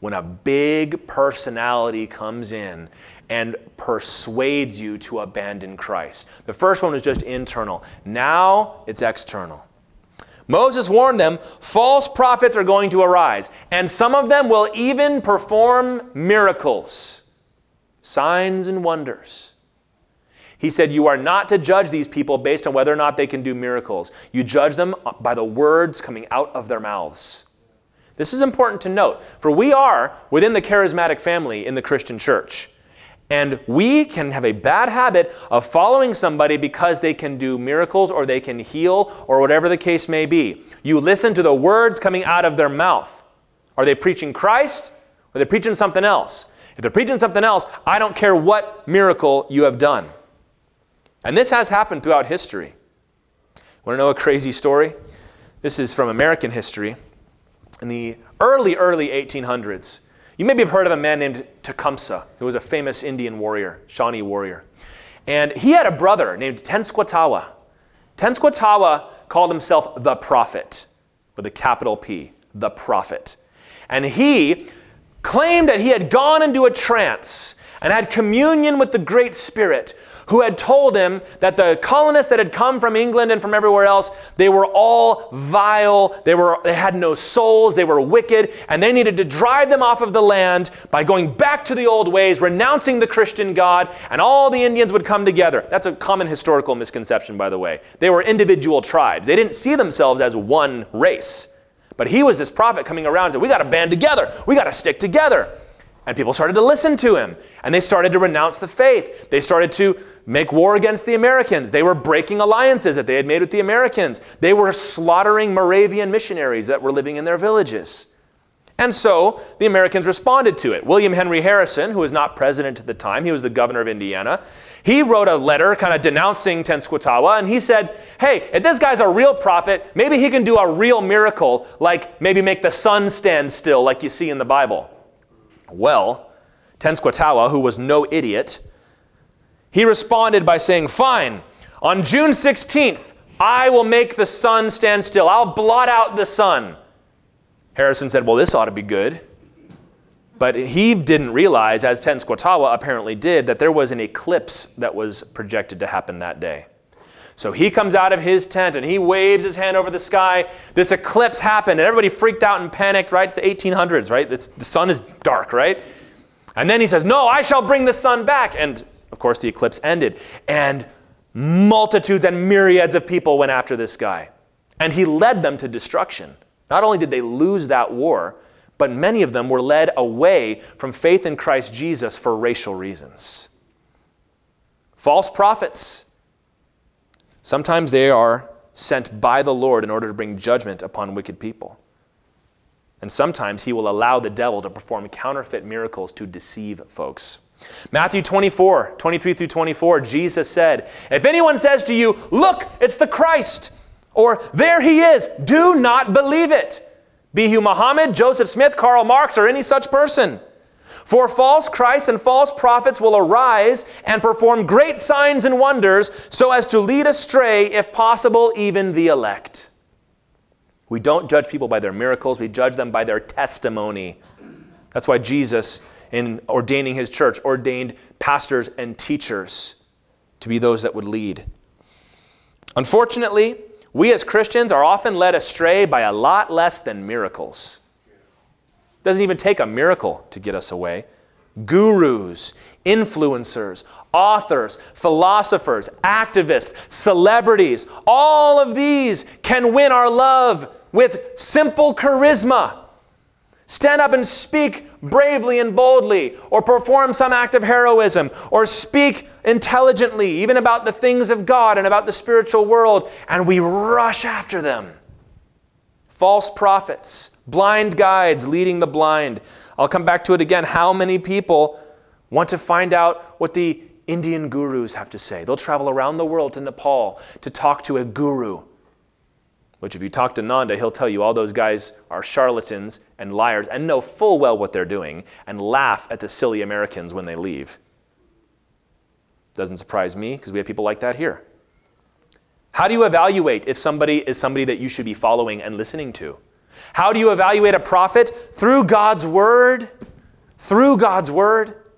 When a big personality comes in and persuades you to abandon Christ. The first one was just internal. Now it's external. Moses warned them false prophets are going to arise, and some of them will even perform miracles, signs, and wonders. He said, You are not to judge these people based on whether or not they can do miracles. You judge them by the words coming out of their mouths. This is important to note, for we are within the charismatic family in the Christian church. And we can have a bad habit of following somebody because they can do miracles or they can heal or whatever the case may be. You listen to the words coming out of their mouth. Are they preaching Christ or are they preaching something else? If they're preaching something else, I don't care what miracle you have done. And this has happened throughout history. Want to know a crazy story? This is from American history. In the early, early 1800s, you maybe have heard of a man named Tecumseh, who was a famous Indian warrior, Shawnee warrior. And he had a brother named Tenskwatawa. Tenskwatawa called himself the prophet, with a capital P, the prophet. And he claimed that he had gone into a trance and had communion with the Great Spirit, who had told him that the colonists that had come from England and from everywhere else, they were all vile, they, were, they had no souls, they were wicked, and they needed to drive them off of the land by going back to the old ways, renouncing the Christian God, and all the Indians would come together. That's a common historical misconception, by the way. They were individual tribes, they didn't see themselves as one race. But he was this prophet coming around and said, We got to band together. We got to stick together. And people started to listen to him. And they started to renounce the faith. They started to make war against the Americans. They were breaking alliances that they had made with the Americans. They were slaughtering Moravian missionaries that were living in their villages. And so the Americans responded to it. William Henry Harrison, who was not president at the time, he was the governor of Indiana, he wrote a letter kind of denouncing Tenskwatawa, and he said, Hey, if this guy's a real prophet, maybe he can do a real miracle, like maybe make the sun stand still, like you see in the Bible. Well, Tenskwatawa, who was no idiot, he responded by saying, Fine, on June 16th, I will make the sun stand still. I'll blot out the sun. Harrison said, Well, this ought to be good. But he didn't realize, as Tenskwatawa apparently did, that there was an eclipse that was projected to happen that day. So he comes out of his tent and he waves his hand over the sky. This eclipse happened, and everybody freaked out and panicked, right? It's the 1800s, right? It's, the sun is dark, right? And then he says, No, I shall bring the sun back. And of course, the eclipse ended. And multitudes and myriads of people went after this guy. And he led them to destruction. Not only did they lose that war, but many of them were led away from faith in Christ Jesus for racial reasons. False prophets Sometimes they are sent by the Lord in order to bring judgment upon wicked people. And sometimes he will allow the devil to perform counterfeit miracles to deceive folks. Matthew 24, 23 through 24, Jesus said, If anyone says to you, Look, it's the Christ, or there he is, do not believe it. Be you Muhammad, Joseph Smith, Karl Marx, or any such person. For false Christs and false prophets will arise and perform great signs and wonders so as to lead astray, if possible, even the elect. We don't judge people by their miracles, we judge them by their testimony. That's why Jesus, in ordaining his church, ordained pastors and teachers to be those that would lead. Unfortunately, we as Christians are often led astray by a lot less than miracles. It Doesn't even take a miracle to get us away. Gurus, influencers, authors, philosophers, activists, celebrities, all of these can win our love with simple charisma. Stand up and speak bravely and boldly, or perform some act of heroism, or speak intelligently, even about the things of God and about the spiritual world, and we rush after them false prophets, blind guides leading the blind. I'll come back to it again. How many people want to find out what the Indian gurus have to say? They'll travel around the world to Nepal to talk to a guru. Which, if you talk to Nanda, he'll tell you all those guys are charlatans and liars and know full well what they're doing and laugh at the silly Americans when they leave. Doesn't surprise me because we have people like that here. How do you evaluate if somebody is somebody that you should be following and listening to? How do you evaluate a prophet? Through God's word. Through God's word.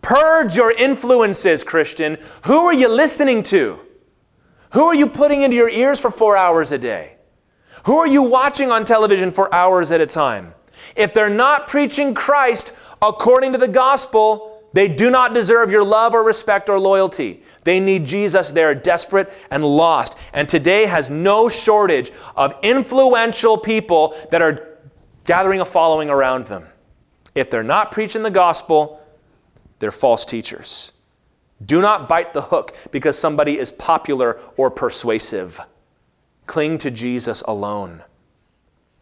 Purge your influences, Christian. Who are you listening to? Who are you putting into your ears for four hours a day? Who are you watching on television for hours at a time? If they're not preaching Christ according to the gospel, they do not deserve your love or respect or loyalty. They need Jesus. They are desperate and lost. And today has no shortage of influential people that are gathering a following around them. If they're not preaching the gospel, They're false teachers. Do not bite the hook because somebody is popular or persuasive. Cling to Jesus alone.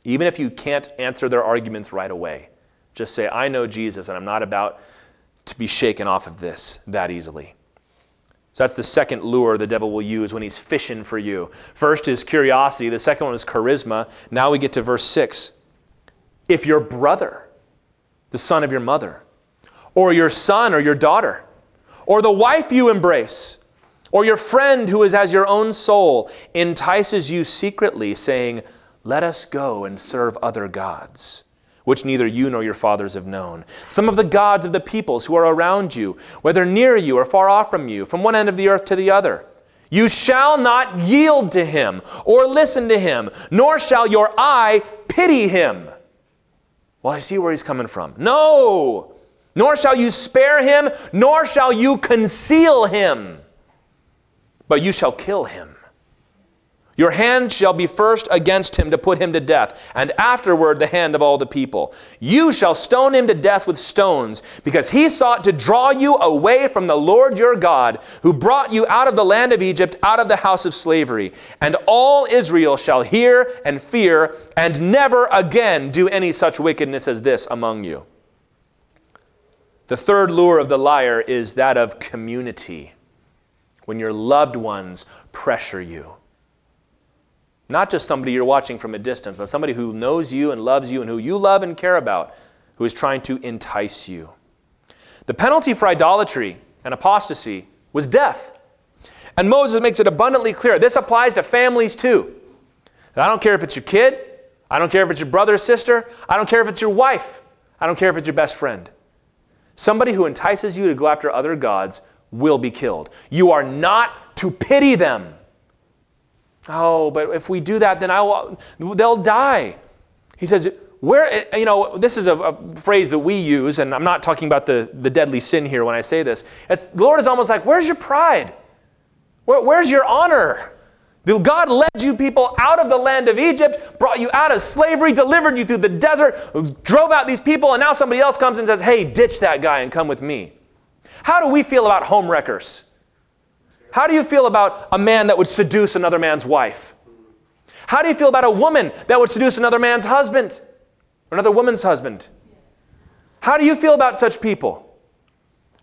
Even if you can't answer their arguments right away, just say, I know Jesus and I'm not about to be shaken off of this that easily. So that's the second lure the devil will use when he's fishing for you. First is curiosity, the second one is charisma. Now we get to verse 6. If your brother, the son of your mother, or your son or your daughter, or the wife you embrace, or your friend who is as your own soul entices you secretly, saying, Let us go and serve other gods which neither you nor your fathers have known. Some of the gods of the peoples who are around you, whether near you or far off from you, from one end of the earth to the other. You shall not yield to him or listen to him, nor shall your eye pity him. Well, I see where he's coming from. No! Nor shall you spare him, nor shall you conceal him, but you shall kill him. Your hand shall be first against him to put him to death, and afterward the hand of all the people. You shall stone him to death with stones, because he sought to draw you away from the Lord your God, who brought you out of the land of Egypt, out of the house of slavery. And all Israel shall hear and fear, and never again do any such wickedness as this among you. The third lure of the liar is that of community, when your loved ones pressure you. Not just somebody you're watching from a distance, but somebody who knows you and loves you and who you love and care about, who is trying to entice you. The penalty for idolatry and apostasy was death. And Moses makes it abundantly clear this applies to families too. I don't care if it's your kid, I don't care if it's your brother or sister, I don't care if it's your wife, I don't care if it's your best friend. Somebody who entices you to go after other gods will be killed. You are not to pity them. Oh, but if we do that, then I will, they'll die. He says, where, you know, this is a, a, phrase that we use, and I'm not talking about the, the deadly sin here when I say this. It's, the Lord is almost like, where's your pride? Where, where's your honor? God led you people out of the land of Egypt, brought you out of slavery, delivered you through the desert, drove out these people, and now somebody else comes and says, hey, ditch that guy and come with me. How do we feel about home wreckers? How do you feel about a man that would seduce another man's wife? How do you feel about a woman that would seduce another man's husband? Or another woman's husband? How do you feel about such people?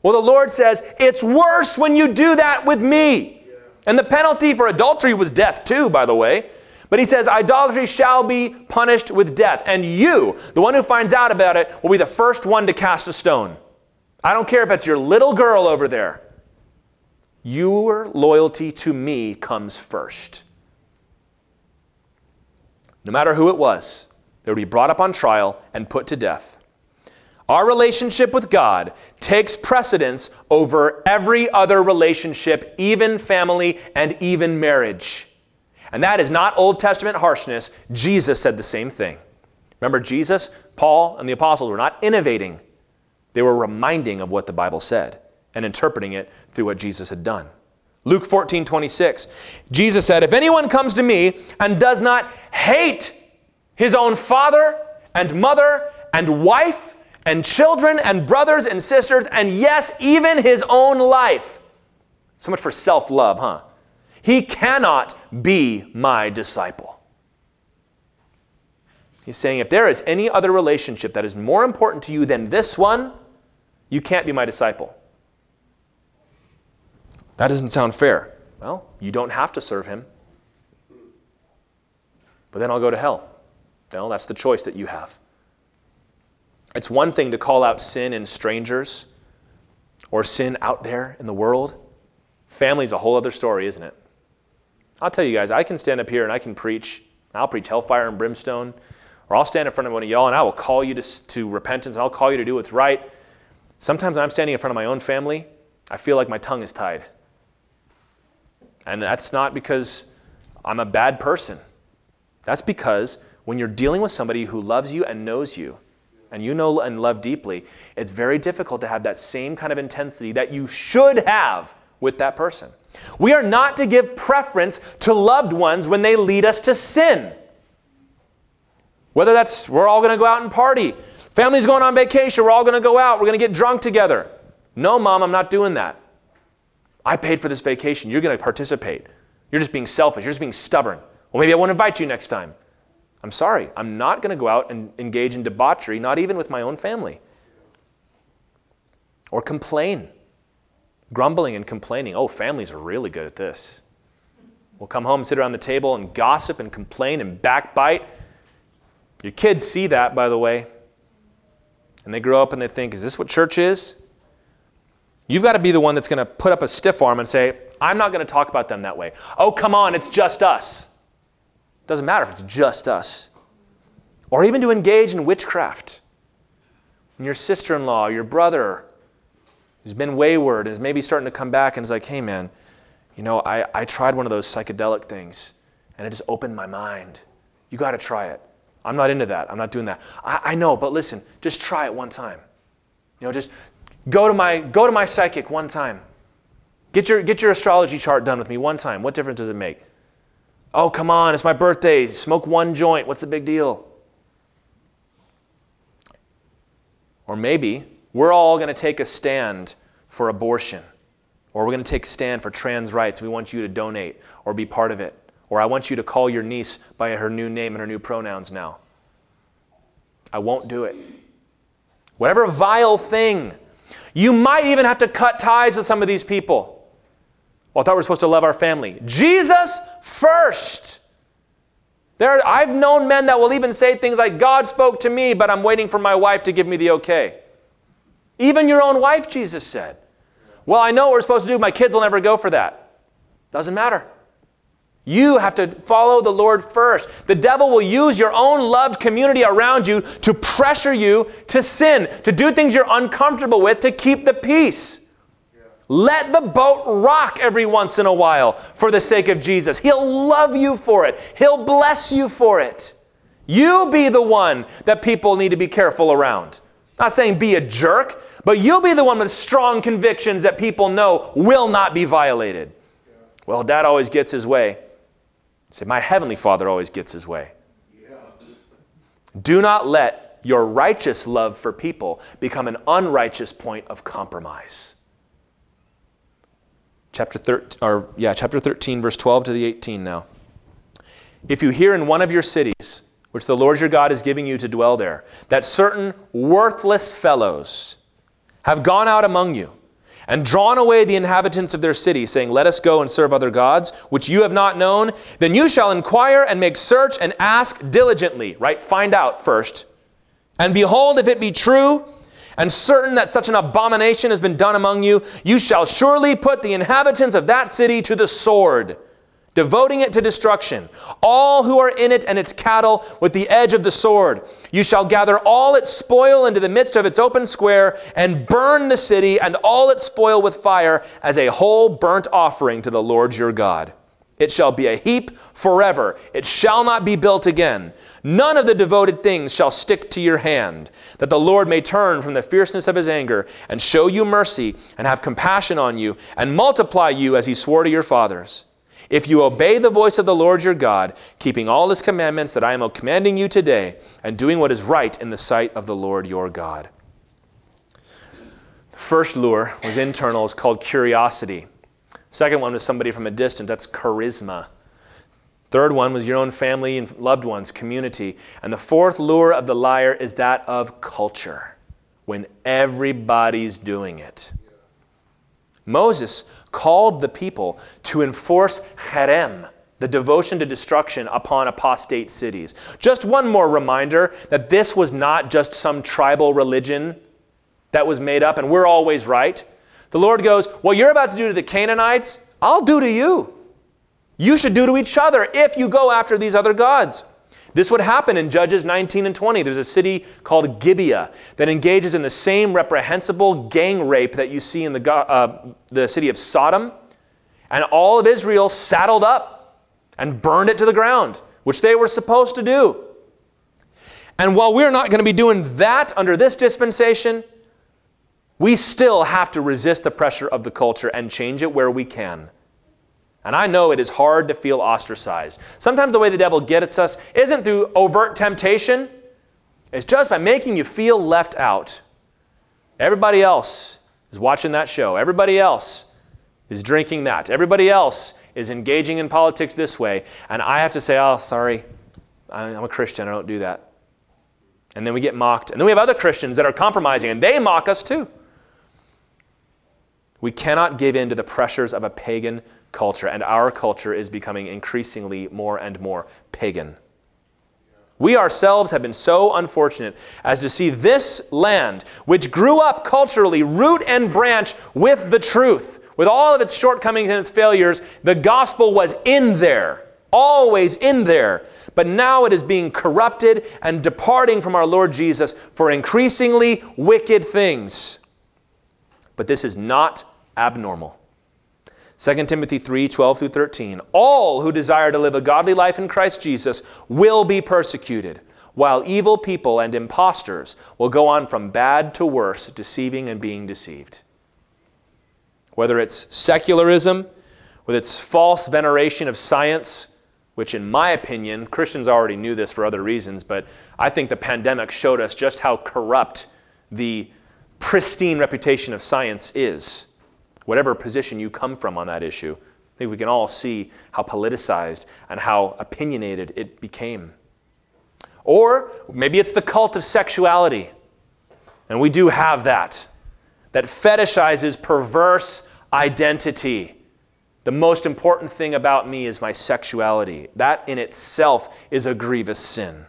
Well, the Lord says, it's worse when you do that with me. And the penalty for adultery was death, too, by the way. But he says, idolatry shall be punished with death. And you, the one who finds out about it, will be the first one to cast a stone. I don't care if it's your little girl over there. Your loyalty to me comes first. No matter who it was, they would be brought up on trial and put to death. Our relationship with God takes precedence over every other relationship, even family and even marriage. And that is not Old Testament harshness. Jesus said the same thing. Remember, Jesus, Paul, and the apostles were not innovating, they were reminding of what the Bible said and interpreting it through what Jesus had done. Luke 14, 26. Jesus said, If anyone comes to me and does not hate his own father and mother and wife and children and brothers and sisters, and yes, even his own life. So much for self love, huh? He cannot be my disciple. He's saying, if there is any other relationship that is more important to you than this one, you can't be my disciple. That doesn't sound fair. Well, you don't have to serve him. But then I'll go to hell. Well, that's the choice that you have. It's one thing to call out sin in strangers or sin out there in the world. Family's a whole other story, isn't it? I'll tell you guys, I can stand up here and I can preach. I'll preach hellfire and brimstone, or I'll stand in front of one of y'all and I will call you to, to repentance and I'll call you to do what's right. Sometimes I'm standing in front of my own family, I feel like my tongue is tied. And that's not because I'm a bad person. That's because when you're dealing with somebody who loves you and knows you, and you know and love deeply, it's very difficult to have that same kind of intensity that you should have with that person. We are not to give preference to loved ones when they lead us to sin. Whether that's we're all going to go out and party, family's going on vacation, we're all going to go out, we're going to get drunk together. No, mom, I'm not doing that. I paid for this vacation. You're going to participate. You're just being selfish. You're just being stubborn. Well, maybe I won't invite you next time. I'm sorry. I'm not going to go out and engage in debauchery, not even with my own family. Or complain. Grumbling and complaining. Oh, families are really good at this. We'll come home, sit around the table, and gossip and complain and backbite. Your kids see that, by the way. And they grow up and they think, is this what church is? You've got to be the one that's going to put up a stiff arm and say, I'm not going to talk about them that way. Oh, come on, it's just us. Doesn't matter if it's just us. Or even to engage in witchcraft. And your sister in law, your brother, who's been wayward, is maybe starting to come back and is like, hey, man, you know, I, I tried one of those psychedelic things and it just opened my mind. You got to try it. I'm not into that. I'm not doing that. I, I know, but listen, just try it one time. You know, just go to my go to my psychic one time. Get your get your astrology chart done with me one time. What difference does it make? Oh, come on, it's my birthday. Smoke one joint. What's the big deal? Or maybe we're all going to take a stand for abortion. Or we're going to take a stand for trans rights. We want you to donate or be part of it. Or I want you to call your niece by her new name and her new pronouns now. I won't do it. Whatever vile thing. You might even have to cut ties with some of these people. Well, I thought we were supposed to love our family. Jesus first. There, I've known men that will even say things like, God spoke to me, but I'm waiting for my wife to give me the okay. Even your own wife, Jesus said. Well, I know what we're supposed to do. My kids will never go for that. Doesn't matter. You have to follow the Lord first. The devil will use your own loved community around you to pressure you to sin, to do things you're uncomfortable with, to keep the peace. Let the boat rock every once in a while for the sake of Jesus. He'll love you for it, He'll bless you for it. You be the one that people need to be careful around. Not saying be a jerk, but you'll be the one with strong convictions that people know will not be violated. Well, dad always gets his way. Say, my heavenly father always gets his way. Yeah. Do not let your righteous love for people become an unrighteous point of compromise chapter 13, or yeah, chapter 13, verse 12 to the 18 now. If you hear in one of your cities, which the Lord your God is giving you to dwell there, that certain worthless fellows have gone out among you and drawn away the inhabitants of their city, saying, Let us go and serve other gods, which you have not known, then you shall inquire and make search and ask diligently, right? Find out first. And behold, if it be true, and certain that such an abomination has been done among you, you shall surely put the inhabitants of that city to the sword, devoting it to destruction. All who are in it and its cattle with the edge of the sword. You shall gather all its spoil into the midst of its open square and burn the city and all its spoil with fire as a whole burnt offering to the Lord your God. It shall be a heap forever. It shall not be built again. None of the devoted things shall stick to your hand, that the Lord may turn from the fierceness of his anger and show you mercy and have compassion on you and multiply you as he swore to your fathers. If you obey the voice of the Lord your God, keeping all his commandments that I am commanding you today, and doing what is right in the sight of the Lord your God. The first lure was internal, it's called curiosity. Second one was somebody from a distance, that's charisma. Third one was your own family and loved ones, community. And the fourth lure of the liar is that of culture, when everybody's doing it. Moses called the people to enforce cherem, the devotion to destruction upon apostate cities. Just one more reminder that this was not just some tribal religion that was made up and we're always right. The Lord goes, What you're about to do to the Canaanites, I'll do to you. You should do to each other if you go after these other gods. This would happen in Judges 19 and 20. There's a city called Gibeah that engages in the same reprehensible gang rape that you see in the, uh, the city of Sodom. And all of Israel saddled up and burned it to the ground, which they were supposed to do. And while we're not going to be doing that under this dispensation, we still have to resist the pressure of the culture and change it where we can. And I know it is hard to feel ostracized. Sometimes the way the devil gets us isn't through overt temptation, it's just by making you feel left out. Everybody else is watching that show. Everybody else is drinking that. Everybody else is engaging in politics this way. And I have to say, oh, sorry, I'm a Christian. I don't do that. And then we get mocked. And then we have other Christians that are compromising, and they mock us too. We cannot give in to the pressures of a pagan culture, and our culture is becoming increasingly more and more pagan. We ourselves have been so unfortunate as to see this land, which grew up culturally, root and branch with the truth, with all of its shortcomings and its failures, the gospel was in there, always in there. But now it is being corrupted and departing from our Lord Jesus for increasingly wicked things. But this is not abnormal. 2 Timothy 3 12 through 13. All who desire to live a godly life in Christ Jesus will be persecuted, while evil people and impostors will go on from bad to worse, deceiving and being deceived. Whether it's secularism, with its false veneration of science, which, in my opinion, Christians already knew this for other reasons, but I think the pandemic showed us just how corrupt the pristine reputation of science is whatever position you come from on that issue. I think we can all see how politicized and how opinionated it became. Or maybe it's the cult of sexuality. And we do have that, that fetishizes perverse identity. The most important thing about me is my sexuality. That in itself is a grievous sin.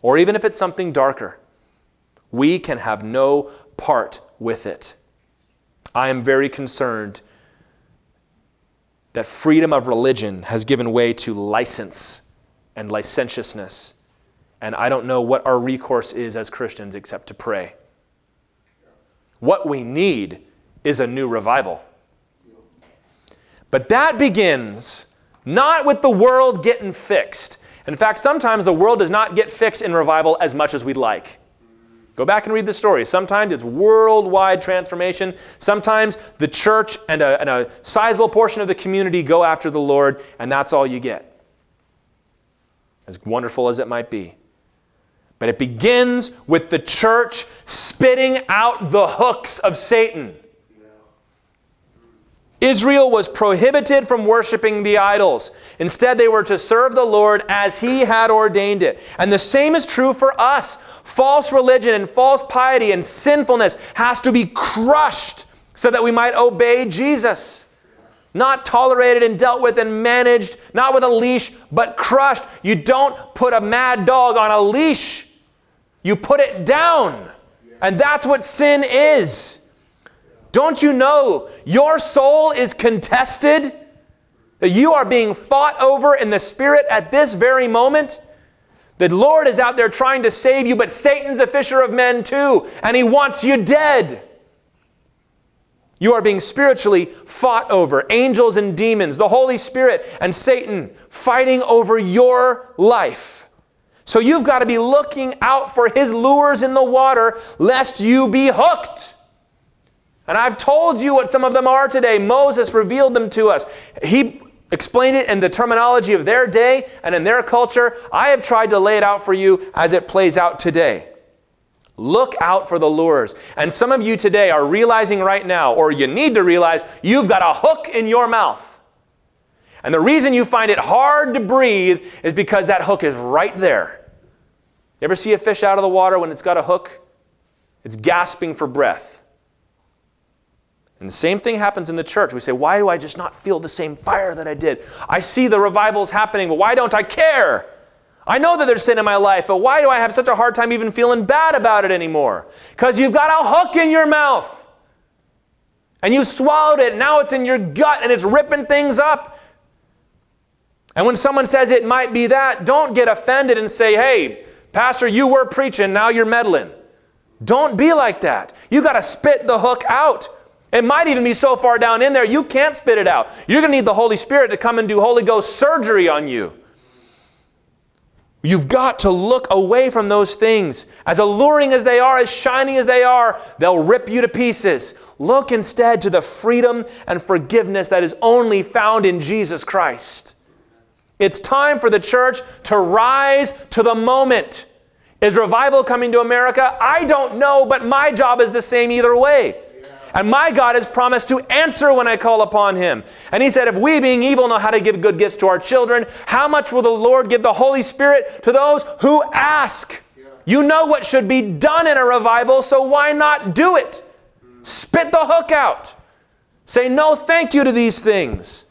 Or even if it's something darker, we can have no part with it. I am very concerned that freedom of religion has given way to license and licentiousness. And I don't know what our recourse is as Christians except to pray. What we need is a new revival. But that begins not with the world getting fixed. In fact, sometimes the world does not get fixed in revival as much as we'd like. Go back and read the story. Sometimes it's worldwide transformation. Sometimes the church and a, and a, sizable portion of the community go after the Lord, and that's all you get. As wonderful as it might be. But it begins with the church spitting out the hooks of Satan. Israel was prohibited from worshiping the idols. Instead, they were to serve the Lord as He had ordained it. And the same is true for us. False religion and false piety and sinfulness has to be crushed so that we might obey Jesus. Not tolerated and dealt with and managed, not with a leash, but crushed. You don't put a mad dog on a leash, you put it down. And that's what sin is. Don't you know your soul is contested? That you are being fought over in the spirit at this very moment? The Lord is out there trying to save you, but Satan's a fisher of men too, and he wants you dead. You are being spiritually fought over. Angels and demons, the Holy Spirit and Satan fighting over your life. So you've got to be looking out for his lures in the water lest you be hooked. And I've told you what some of them are today. Moses revealed them to us. He explained it in the terminology of their day and in their culture. I have tried to lay it out for you as it plays out today. Look out for the lures. And some of you today are realizing right now, or you need to realize, you've got a hook in your mouth. And the reason you find it hard to breathe is because that hook is right there. You ever see a fish out of the water when it's got a hook? It's gasping for breath. And the same thing happens in the church. We say, Why do I just not feel the same fire that I did? I see the revivals happening, but why don't I care? I know that there's sin in my life, but why do I have such a hard time even feeling bad about it anymore? Because you've got a hook in your mouth. And you swallowed it, now it's in your gut and it's ripping things up. And when someone says it might be that, don't get offended and say, hey, Pastor, you were preaching, now you're meddling. Don't be like that. You got to spit the hook out. It might even be so far down in there you can't spit it out. You're going to need the Holy Spirit to come and do Holy Ghost surgery on you. You've got to look away from those things. As alluring as they are, as shiny as they are, they'll rip you to pieces. Look instead to the freedom and forgiveness that is only found in Jesus Christ. It's time for the church to rise to the moment. Is revival coming to America? I don't know, but my job is the same either way. And my God has promised to answer when I call upon him. And he said, If we, being evil, know how to give good gifts to our children, how much will the Lord give the Holy Spirit to those who ask? You know what should be done in a revival, so why not do it? Spit the hook out. Say no thank you to these things.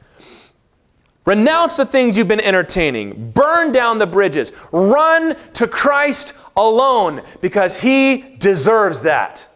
Renounce the things you've been entertaining. Burn down the bridges. Run to Christ alone because He deserves that.